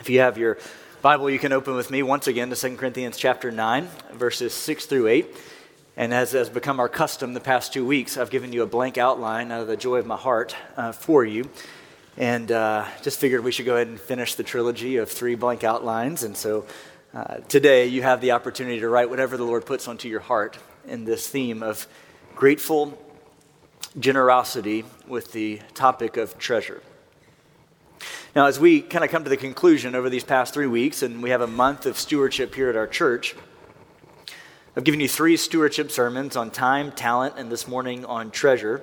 If you have your Bible, you can open with me once again to 2 Corinthians chapter 9, verses 6 through 8. And as has become our custom the past two weeks, I've given you a blank outline out of the joy of my heart uh, for you. And uh, just figured we should go ahead and finish the trilogy of three blank outlines. And so uh, today you have the opportunity to write whatever the Lord puts onto your heart in this theme of grateful generosity with the topic of treasure. Now, as we kind of come to the conclusion over these past three weeks, and we have a month of stewardship here at our church, I've given you three stewardship sermons on time, talent, and this morning on treasure.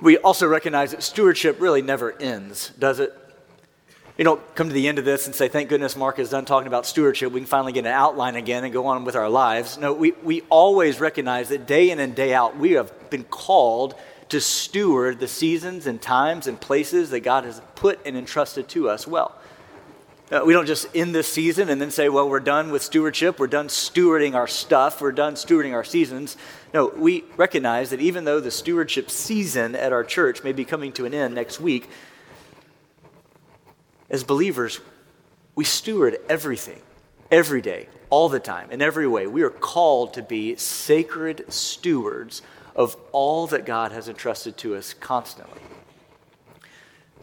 We also recognize that stewardship really never ends, does it? You don't come to the end of this and say, thank goodness Mark is done talking about stewardship. We can finally get an outline again and go on with our lives. No, we, we always recognize that day in and day out, we have been called to steward the seasons and times and places that God has put and entrusted to us well. Uh, we don't just end this season and then say, well, we're done with stewardship, we're done stewarding our stuff, we're done stewarding our seasons. No, we recognize that even though the stewardship season at our church may be coming to an end next week, as believers, we steward everything, every day, all the time, in every way. We are called to be sacred stewards of all that God has entrusted to us constantly.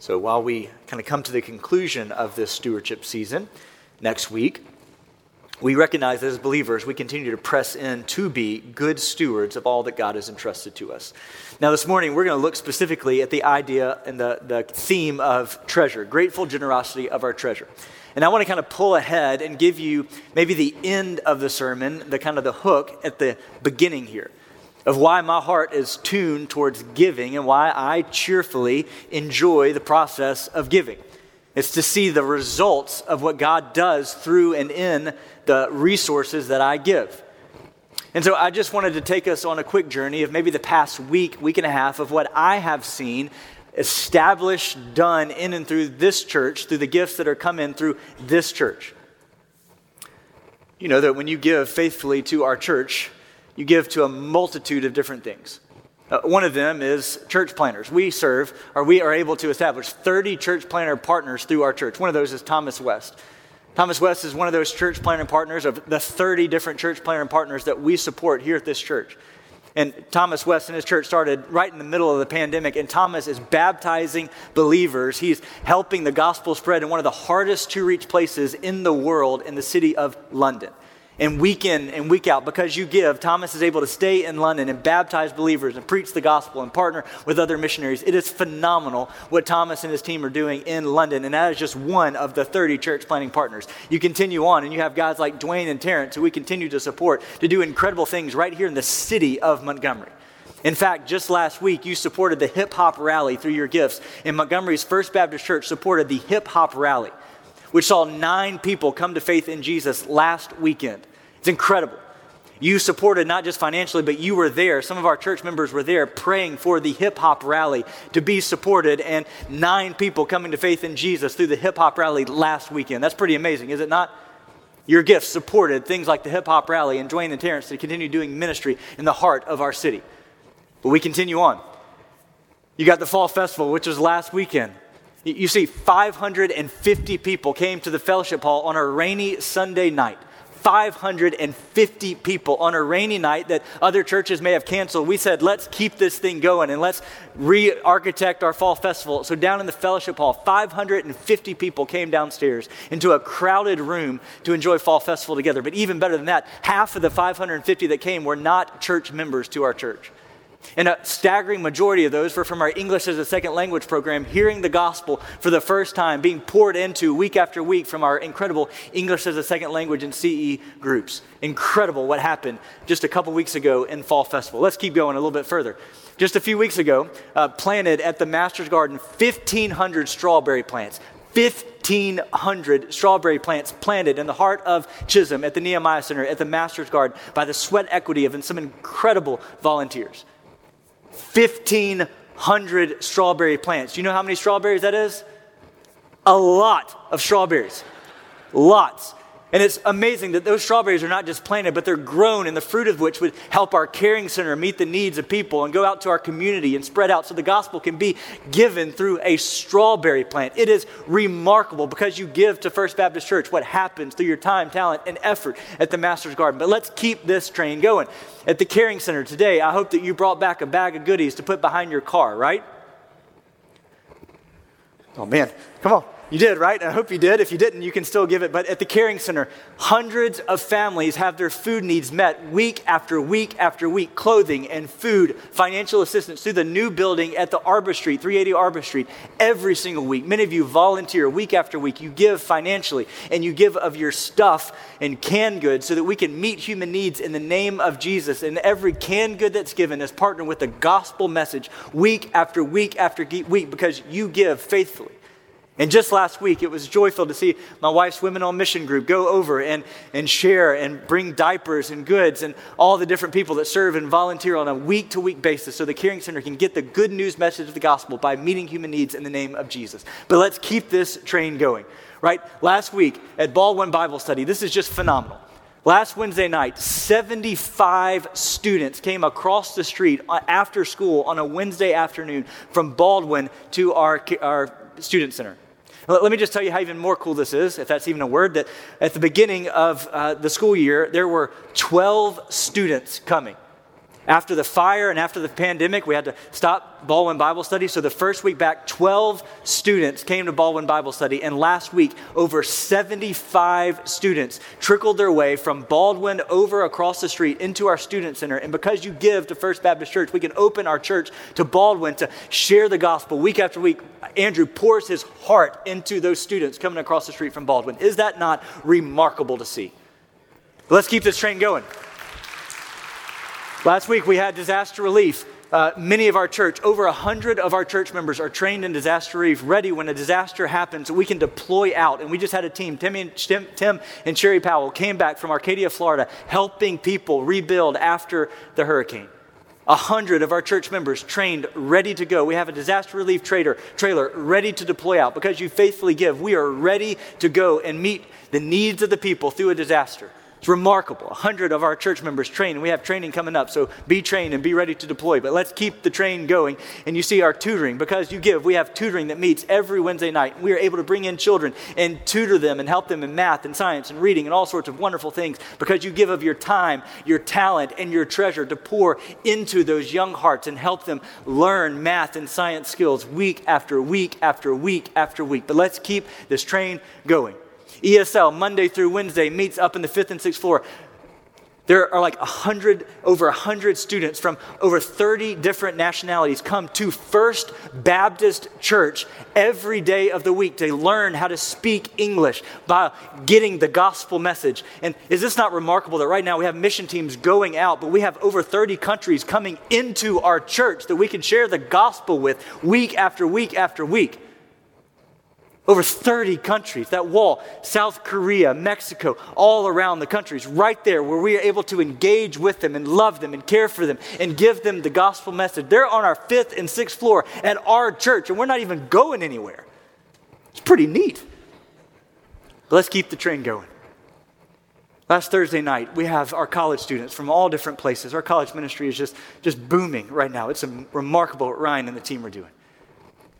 So while we kind of come to the conclusion of this stewardship season next week, we recognize that as believers, we continue to press in to be good stewards of all that God has entrusted to us. Now, this morning, we're going to look specifically at the idea and the, the theme of treasure, grateful generosity of our treasure. And I want to kind of pull ahead and give you maybe the end of the sermon, the kind of the hook at the beginning here of why my heart is tuned towards giving and why I cheerfully enjoy the process of giving. It's to see the results of what God does through and in the resources that I give. And so I just wanted to take us on a quick journey of maybe the past week, week and a half of what I have seen established, done in and through this church, through the gifts that are come in through this church. You know that when you give faithfully to our church, you give to a multitude of different things. Uh, one of them is church planters. We serve, or we are able to establish 30 church planter partners through our church. One of those is Thomas West. Thomas West is one of those church planter partners of the 30 different church planter partners that we support here at this church. And Thomas West and his church started right in the middle of the pandemic, and Thomas is baptizing believers. He's helping the gospel spread in one of the hardest to reach places in the world in the city of London and week in and week out because you give. Thomas is able to stay in london and baptize believers and preach the gospel and partner with other missionaries. It is phenomenal what thomas and his team are doing in london and that is just one of the 30 church planting partners. You continue on and you have guys like dwayne and terrence who we continue to support to do incredible things right here in the city of montgomery. In fact, just last week, you supported the hip hop rally through your gifts. And Montgomery's First Baptist Church supported the hip hop rally which saw nine people come to faith in Jesus last weekend. It's incredible. You supported not just financially, but you were there. Some of our church members were there praying for the hip hop rally to be supported, and nine people coming to faith in Jesus through the hip hop rally last weekend. That's pretty amazing, is it not? Your gifts supported things like the hip hop rally and Dwayne and Terrence to continue doing ministry in the heart of our city. But we continue on. You got the Fall Festival, which was last weekend. You see, 550 people came to the fellowship hall on a rainy Sunday night. 550 people on a rainy night that other churches may have canceled. We said, let's keep this thing going and let's re architect our fall festival. So, down in the fellowship hall, 550 people came downstairs into a crowded room to enjoy fall festival together. But even better than that, half of the 550 that came were not church members to our church. And a staggering majority of those were from our English as a second language program, hearing the gospel for the first time, being poured into week after week from our incredible English as a second language and CE groups. Incredible what happened just a couple weeks ago in Fall Festival. Let's keep going a little bit further. Just a few weeks ago, uh, planted at the Master's Garden 1,500 strawberry plants. 1,500 strawberry plants planted in the heart of Chisholm at the Nehemiah Center at the Master's Garden by the sweat equity of some incredible volunteers. 1,500 strawberry plants. Do you know how many strawberries that is? A lot of strawberries. Lots. And it's amazing that those strawberries are not just planted, but they're grown, and the fruit of which would help our caring center meet the needs of people and go out to our community and spread out so the gospel can be given through a strawberry plant. It is remarkable because you give to First Baptist Church what happens through your time, talent, and effort at the Master's Garden. But let's keep this train going. At the caring center today, I hope that you brought back a bag of goodies to put behind your car, right? Oh man, come on. You did, right? I hope you did. If you didn't, you can still give it. But at the Caring Center, hundreds of families have their food needs met week after week after week clothing and food, financial assistance through the new building at the Arbor Street, 380 Arbor Street, every single week. Many of you volunteer week after week. You give financially and you give of your stuff and canned goods so that we can meet human needs in the name of Jesus. And every canned good that's given is partnered with the gospel message week after week after week because you give faithfully. And just last week, it was joyful to see my wife's Women on Mission group go over and, and share and bring diapers and goods and all the different people that serve and volunteer on a week to week basis so the Caring Center can get the good news message of the gospel by meeting human needs in the name of Jesus. But let's keep this train going, right? Last week at Baldwin Bible Study, this is just phenomenal. Last Wednesday night, 75 students came across the street after school on a Wednesday afternoon from Baldwin to our, our student center. Let me just tell you how even more cool this is, if that's even a word, that at the beginning of uh, the school year, there were 12 students coming. After the fire and after the pandemic, we had to stop Baldwin Bible Study. So the first week back, 12 students came to Baldwin Bible Study. And last week, over 75 students trickled their way from Baldwin over across the street into our student center. And because you give to First Baptist Church, we can open our church to Baldwin to share the gospel week after week. Andrew pours his heart into those students coming across the street from Baldwin. Is that not remarkable to see? Let's keep this train going. Last week we had disaster relief. Uh, many of our church, over a hundred of our church members, are trained in disaster relief, ready when a disaster happens. We can deploy out. And we just had a team. Tim and, Tim, Tim and Sherry Powell came back from Arcadia, Florida, helping people rebuild after the hurricane. A hundred of our church members trained, ready to go. We have a disaster relief trailer ready to deploy out because you faithfully give. We are ready to go and meet the needs of the people through a disaster. It's remarkable. A hundred of our church members train, and we have training coming up. So be trained and be ready to deploy. But let's keep the train going. And you see our tutoring. Because you give, we have tutoring that meets every Wednesday night. We are able to bring in children and tutor them and help them in math and science and reading and all sorts of wonderful things. Because you give of your time, your talent, and your treasure to pour into those young hearts and help them learn math and science skills week after week after week after week. But let's keep this train going. ESL, Monday through Wednesday, meets up in the fifth and sixth floor. There are like 100, over 100 students from over 30 different nationalities come to First Baptist Church every day of the week to learn how to speak English by getting the gospel message. And is this not remarkable that right now we have mission teams going out, but we have over 30 countries coming into our church that we can share the gospel with week after week after week? Over 30 countries, that wall, South Korea, Mexico, all around the countries, right there where we are able to engage with them and love them and care for them and give them the gospel message. They're on our fifth and sixth floor at our church, and we're not even going anywhere. It's pretty neat. But let's keep the train going. Last Thursday night, we have our college students from all different places. Our college ministry is just, just booming right now. It's remarkable what Ryan and the team are doing.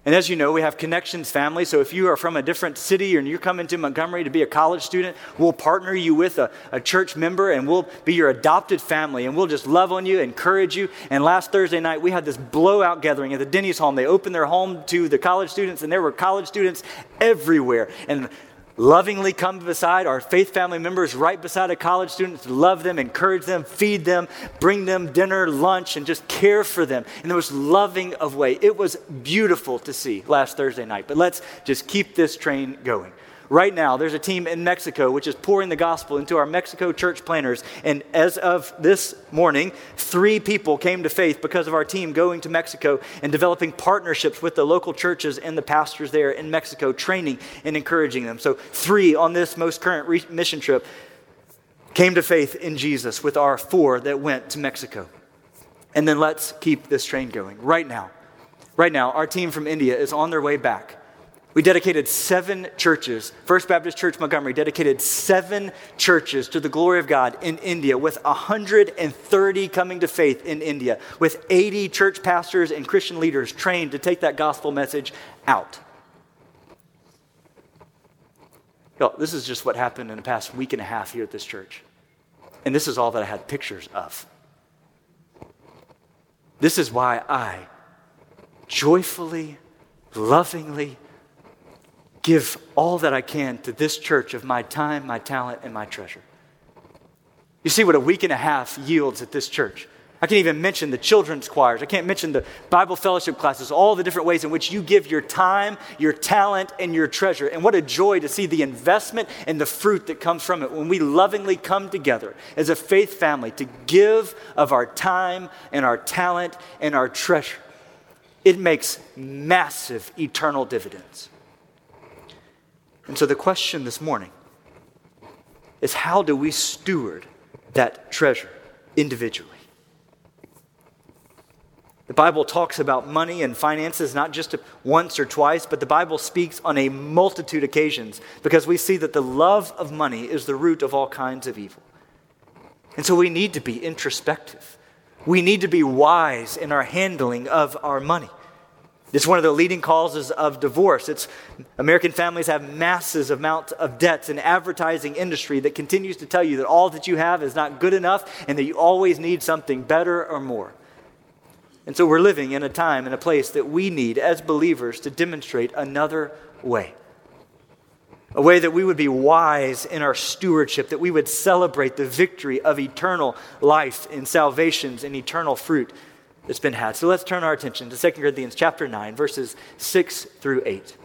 And as you know, we have Connections Family. So if you are from a different city and you're coming to Montgomery to be a college student, we'll partner you with a, a, church member and we'll be your adopted family and we'll just love on you, encourage you. And last Thursday night, we had this blowout gathering at the Denny's home. They opened their home to the college students and there were college students everywhere. And lovingly come beside our faith family members right beside a college student to love them, encourage them, feed them, bring them dinner, lunch, and just care for them in the most loving of way. It was beautiful to see last Thursday night. But let's just keep this train going. Right now, there's a team in Mexico which is pouring the gospel into our Mexico church planters. And as of this morning, three people came to faith because of our team going to Mexico and developing partnerships with the local churches and the pastors there in Mexico, training and encouraging them. So, three on this most current re- mission trip came to faith in Jesus with our four that went to Mexico. And then let's keep this train going right now. Right now, our team from India is on their way back We dedicated seven churches. First Baptist Church Montgomery dedicated seven churches to the glory of God in India, with 130 coming to faith in India, with 80 church pastors and Christian leaders trained to take that gospel message out. Yo, this is just what happened in the past week and a half here at this church. And this is all that I had pictures of. This is why I joyfully, lovingly, give all that I can to this church of my time, my talent, and my treasure. You see what a week and a half yields at this church. I can't even mention the children's choirs. I can't mention the Bible fellowship classes, all the different ways in which you give your time, your talent, and your treasure. And what a joy to see the investment and the fruit that comes from it when we lovingly come together as a faith family to give of our time and our talent and our treasure. It makes massive eternal dividends. And so the question this morning is how do we steward that treasure individually? The Bible talks about money and finances not just once or twice, but the Bible speaks on a multitude of occasions because we see that the love of money is the root of all kinds of evil. And so we need to be introspective. We need to be wise in our handling of our money. It's one of the leading causes of divorce. It's American families have masses amounts of debts, and advertising industry that continues to tell you that all that you have is not good enough and that you always need something better or more. And so we're living in a time and a place that we need as believers to demonstrate another way. A way that we would be wise in our stewardship, that we would celebrate the victory of eternal life and salvations and eternal fruit that's been had. So let's turn our attention to 2 Corinthians chapter 9, verses 6 through 8.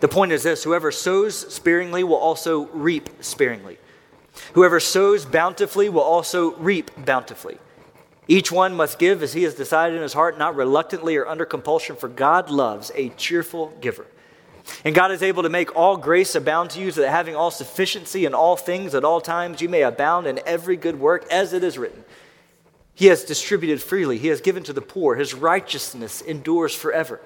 The point is this whoever sows sparingly will also reap sparingly. Whoever sows bountifully will also reap bountifully. Each one must give as he has decided in his heart, not reluctantly or under compulsion, for God loves a cheerful giver. And God is able to make all grace abound to you, so that having all sufficiency in all things at all times, you may abound in every good work, as it is written. He has distributed freely, He has given to the poor. His righteousness endures forever.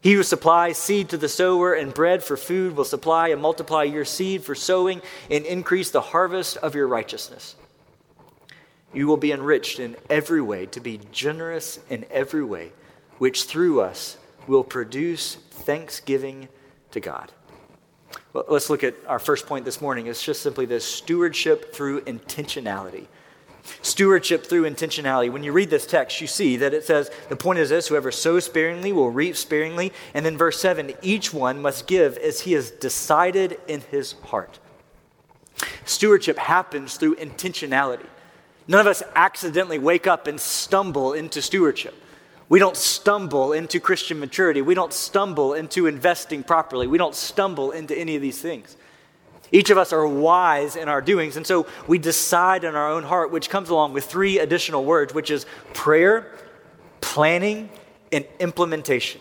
He who supplies seed to the sower and bread for food will supply and multiply your seed for sowing and increase the harvest of your righteousness. You will be enriched in every way to be generous in every way, which through us will produce thanksgiving to God. Well, let's look at our first point this morning. It's just simply this stewardship through intentionality. Stewardship through intentionality. When you read this text, you see that it says, the point is this whoever sows sparingly will reap sparingly. And then verse 7 each one must give as he has decided in his heart. Stewardship happens through intentionality. None of us accidentally wake up and stumble into stewardship. We don't stumble into Christian maturity. We don't stumble into investing properly. We don't stumble into any of these things. Each of us are wise in our doings, and so we decide in our own heart, which comes along with three additional words, which is prayer, planning, and implementation.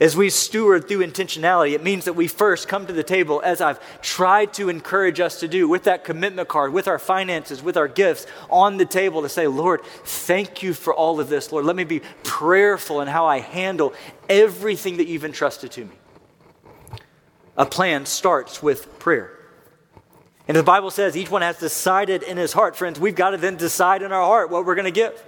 As we steward through intentionality, it means that we first come to the table, as I've tried to encourage us to do, with that commitment card, with our finances, with our gifts on the table to say, Lord, thank you for all of this. Lord, let me be prayerful in how I handle everything that you've entrusted to me. A plan starts with prayer. And the Bible says each one has decided in his heart. Friends, we've got to then decide in our heart what we're going to give.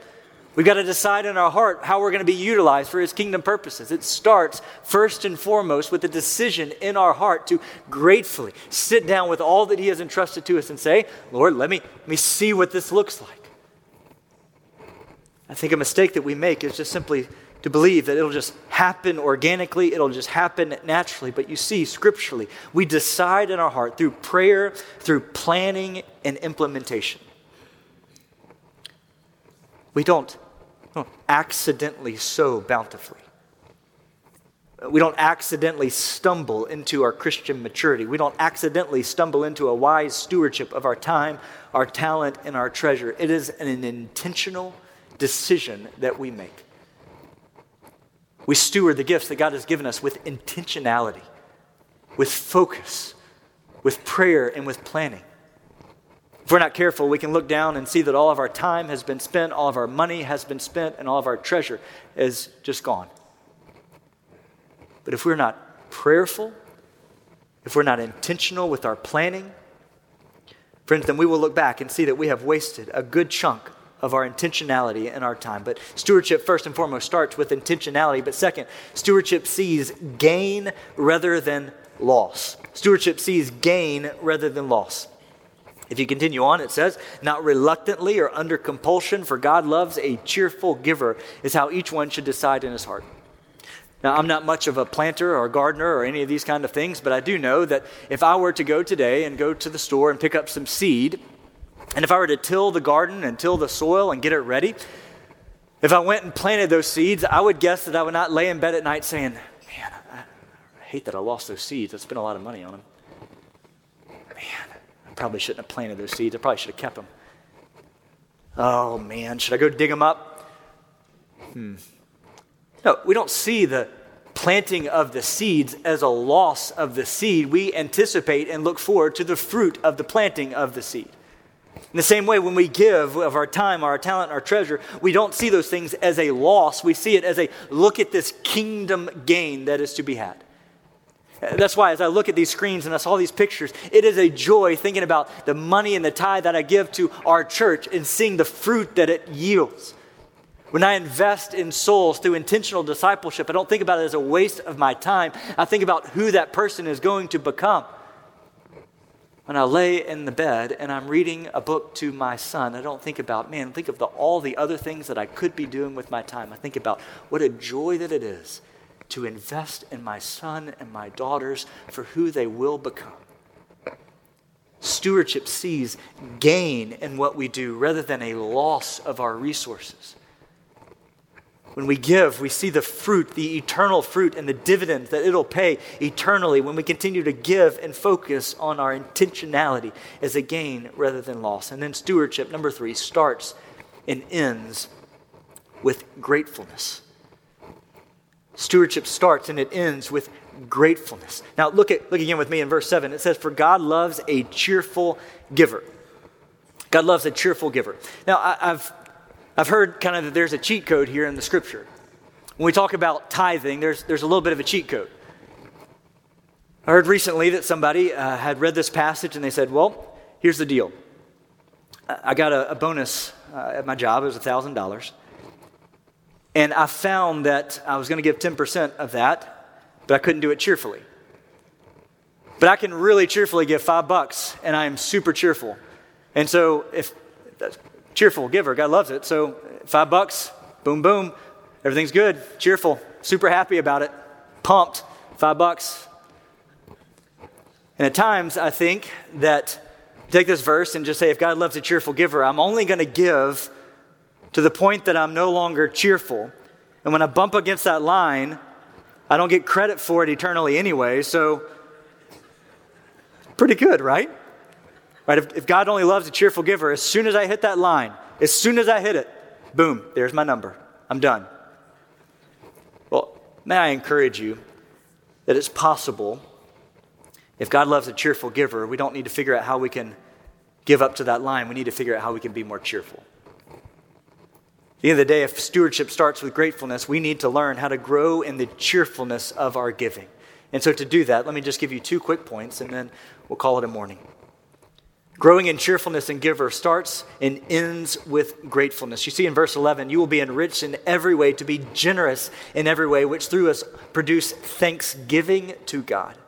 We've got to decide in our heart how we're going to be utilized for his kingdom purposes. It starts first and foremost with a decision in our heart to gratefully sit down with all that he has entrusted to us and say, Lord, let me, let me see what this looks like. I think a mistake that we make is just simply to believe that it'll just happen organically, it'll just happen naturally. But you see, scripturally, we decide in our heart through prayer, through planning, and implementation. We don't, accidentally sow bountifully. We don't accidentally stumble into our Christian maturity. We don't accidentally stumble into a wise stewardship of our time, our talent, and our treasure. It is an intentional decision that we make. We steward the gifts that God has given us with intentionality, with focus, with prayer, and with planning. If we're not careful, we can look down and see that all of our time has been spent, all of our money has been spent, and all of our treasure is just gone. But if we're not prayerful, if we're not intentional with our planning, friends, then we will look back and see that we have wasted a good chunk of our intentionality in our time. But stewardship, first and foremost, starts with intentionality. But second, stewardship sees gain rather than loss. Stewardship sees gain rather than loss. If you continue on, it says, not reluctantly or under compulsion, for God loves a cheerful giver, is how each one should decide in his heart. Now, I'm not much of a planter or a gardener or any of these kind of things, but I do know that if I were to go today and go to the store and pick up some seed, and if I were to till the garden and till the soil and get it ready, if I went and planted those seeds, I would guess that I would not lay in bed at night saying, Man, I, hate that I lost those seeds. I spent a lot of money on them. Man, I probably shouldn't have planted those seeds. I probably should have kept them. Oh, man, should I go dig them up? Hmm. No, we don't see the planting of the seeds as a loss of the seed. We anticipate and look forward to the fruit of the planting of the seed. In the same way, when we give of our time, our talent, our treasure, we don't see those things as a loss. We see it as a look at this kingdom gain that is to be had. That's why, as I look at these screens and I saw these pictures, it is a joy thinking about the money and the tithe that I give to our church and seeing the fruit that it yields. When I invest in souls through intentional discipleship, I don't think about it as a waste of my time. I think about who that person is going to become when I lay in the bed and I'm reading a book to my son, I don't think about, man, think of the, all the other things that I could be doing with my time. I think about what a joy that it is to invest in my son and my daughters for who they will become. Stewardship sees gain in what we do rather than a loss of our resources. When we give, we see the fruit, the eternal fruit, and the dividends that it'll pay eternally when we continue to give and focus on our intentionality as a gain rather than loss. And then stewardship, number three, starts and ends with gratefulness. Stewardship starts and it ends with gratefulness. Now look at look again with me in verse 7. It says, For God loves a cheerful giver. God loves a cheerful giver. Now I, have I've heard kind of that there's a cheat code here in the scripture. When we talk about tithing, there's, there's a little bit of a cheat code. I heard recently that somebody uh, had read this passage and they said, Well, here's the deal. I got a, a bonus uh, at my job, it was $1,000. And I found that I was going to give 10% of that, but I couldn't do it cheerfully. But I can really cheerfully give five bucks, and I am super cheerful. And so, if cheerful giver. God loves it. So five bucks, boom, boom, everything's good, cheerful, super happy about it, pumped, five bucks. And at times, I think that take this verse and just say, if God loves a cheerful giver, I'm only going to give to the point that I'm no longer cheerful. And when I bump against that line, I don't get credit for it eternally anyway. So, pretty good, right? Right? If, if God only loves a cheerful giver, as soon as I hit that line, as soon as I hit it, boom, there's my number. I'm done. Well, may I encourage you that it's possible, if God loves a cheerful giver, we don't need to figure out how we can give up to that line. We need to figure out how we can be more cheerful. At the end of the day, if stewardship starts with gratefulness, we need to learn how to grow in the cheerfulness of our giving. And so, to do that, let me just give you two quick points and then we'll call it a morning. Growing in cheerfulness and giver starts and ends with gratefulness. You see in verse 11, you will be enriched in every way to be generous in every way, which through us produce thanksgiving to God.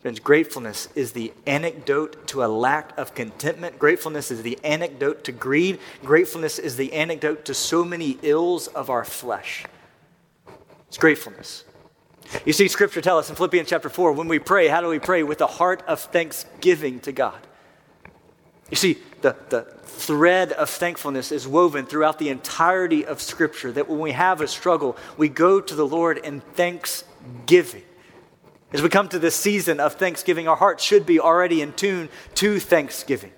Friends, gratefulness is the antidote to a lack of contentment. Gratefulness is the antidote to greed. Gratefulness is the antidote to so many ills of our flesh. It's gratefulness. You see, Scripture tell us in Philippians chapter 4, when we pray, how do we pray? With a heart of thanksgiving to God. You see, the, the thread of thankfulness is woven throughout the entirety of Scripture, that when we have a struggle, we go to the Lord in thanksgiving. As we come to this season of thanksgiving, our hearts should be already in tune to thanksgiving.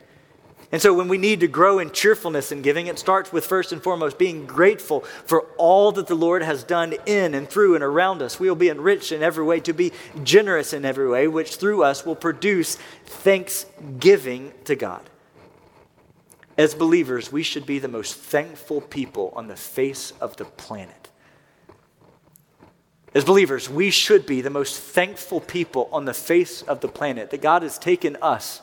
And so, when we need to grow in cheerfulness and giving, it starts with first and foremost being grateful for all that the Lord has done in and through and around us. We will be enriched in every way, to be generous in every way, which through us will produce thanksgiving to God. As believers, we should be the most thankful people on the face of the planet. As believers, we should be the most thankful people on the face of the planet that God has taken us,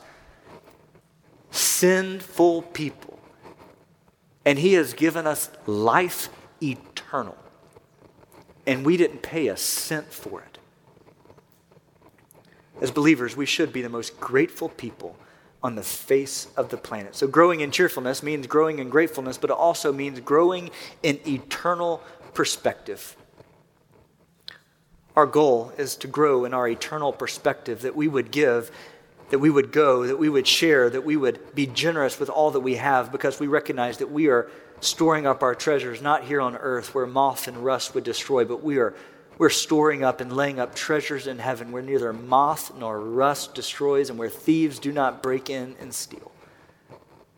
sinful people, and He has given us life eternal. And we didn't pay a cent for it. As believers, we should be the most grateful people on the face of the planet. So, growing in cheerfulness means growing in gratefulness, but it also means growing in eternal perspective. Our goal is to grow in our eternal perspective, that we would give, that we would go, that we would share, that we would be generous with all that we have because we recognize that we are storing up our treasures not here on earth where moth and rust would destroy, but we are we're storing up and laying up treasures in heaven where neither moth nor rust destroys and where thieves do not break in and steal.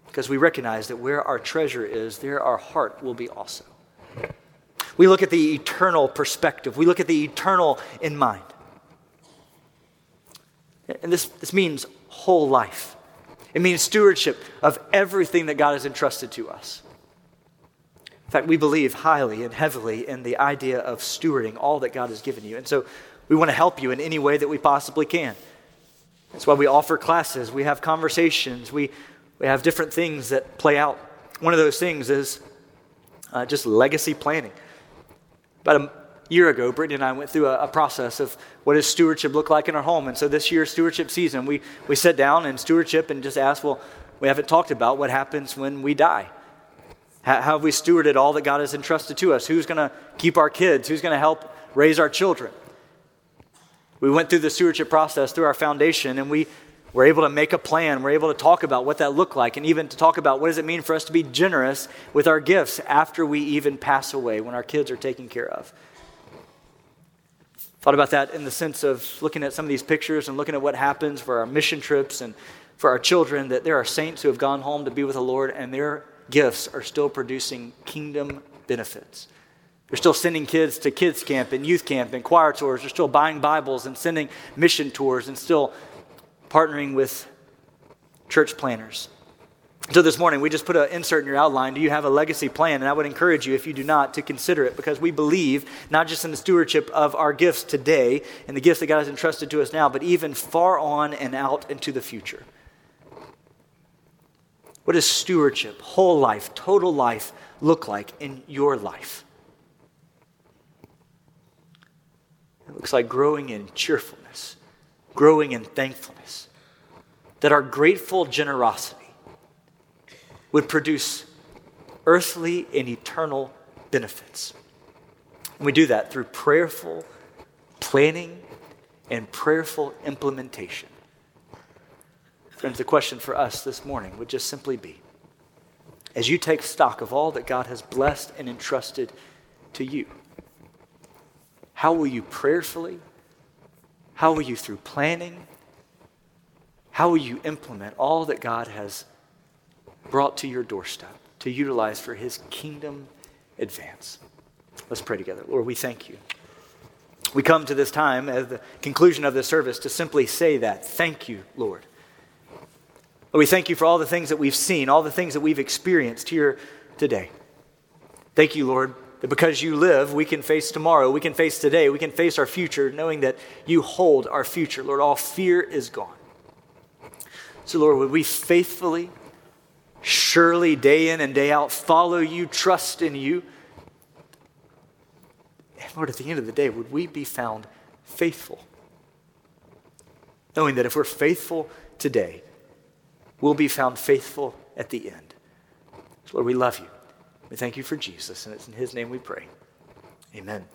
Because we recognize that where our treasure is, there our heart will be also. We look at the eternal perspective, we look at the eternal in mind. And this, this means whole life. It means stewardship of everything that God has entrusted to us. In fact, we believe highly and heavily in the idea of stewarding all that God has given you. And so we want to help you in any way that we possibly can. That's why we offer classes, we have conversations, we, we have different things that play out. One of those things is uh, just legacy planning. About a year ago, Brittany and I went through a, a, process of what does stewardship look like in our home. And so this year's stewardship season, we, we sat down in stewardship and just asked, well, we haven't talked about what happens when we die. How, how have we stewarded all that God has entrusted to us? Who's going to keep our kids? Who's going to help raise our children? We went through the stewardship process through our foundation, and we we're able to make a plan. We're able to talk about what that looked like and even to talk about what does it mean for us to be generous with our gifts after we even pass away when our kids are taken care of. Thought about that in the sense of looking at some of these pictures and looking at what happens for our mission trips and for our children that there are saints who have gone home to be with the Lord and their gifts are still producing kingdom benefits. They're still sending kids to kids camp and youth camp and choir tours. They're still buying Bibles and sending mission tours and still partnering with church planters. So this morning, we just put an insert in your outline. Do you have a legacy plan? And I would encourage you, if you do not, to consider it because we believe not just in the stewardship of our gifts today and the gifts that God has entrusted to us now, but even far on and out into the future. What does stewardship, whole life, total life look like in your life? It looks like growing in cheerfulness, growing in thankfulness, that our grateful generosity would produce earthly and eternal benefits. And we do that through prayerful planning and prayerful implementation. Friends, the question for us this morning would just simply be as you take stock of all that God has blessed and entrusted to you, how will you prayerfully, how will you through planning, how will you implement all that God has brought to your doorstep to utilize for his kingdom advance? Let's pray together. Lord, we thank you. We come to this time at the conclusion of the service to simply say that. Thank you, Lord. Lord, we thank you for all the things that we've seen, all the things that we've experienced here today. Thank you, Lord, that because you live, we can face tomorrow, we can face today, we can face our future, knowing that you hold our future. Lord, all fear is gone. So, Lord, would we faithfully, surely, day in and day out, follow you, trust in you? And Lord, at the end of the day, would we be found faithful? Knowing that if we're faithful today, we'll be found faithful at the end. So Lord, we love you. We thank you for Jesus, and it's in his name we pray. Amen.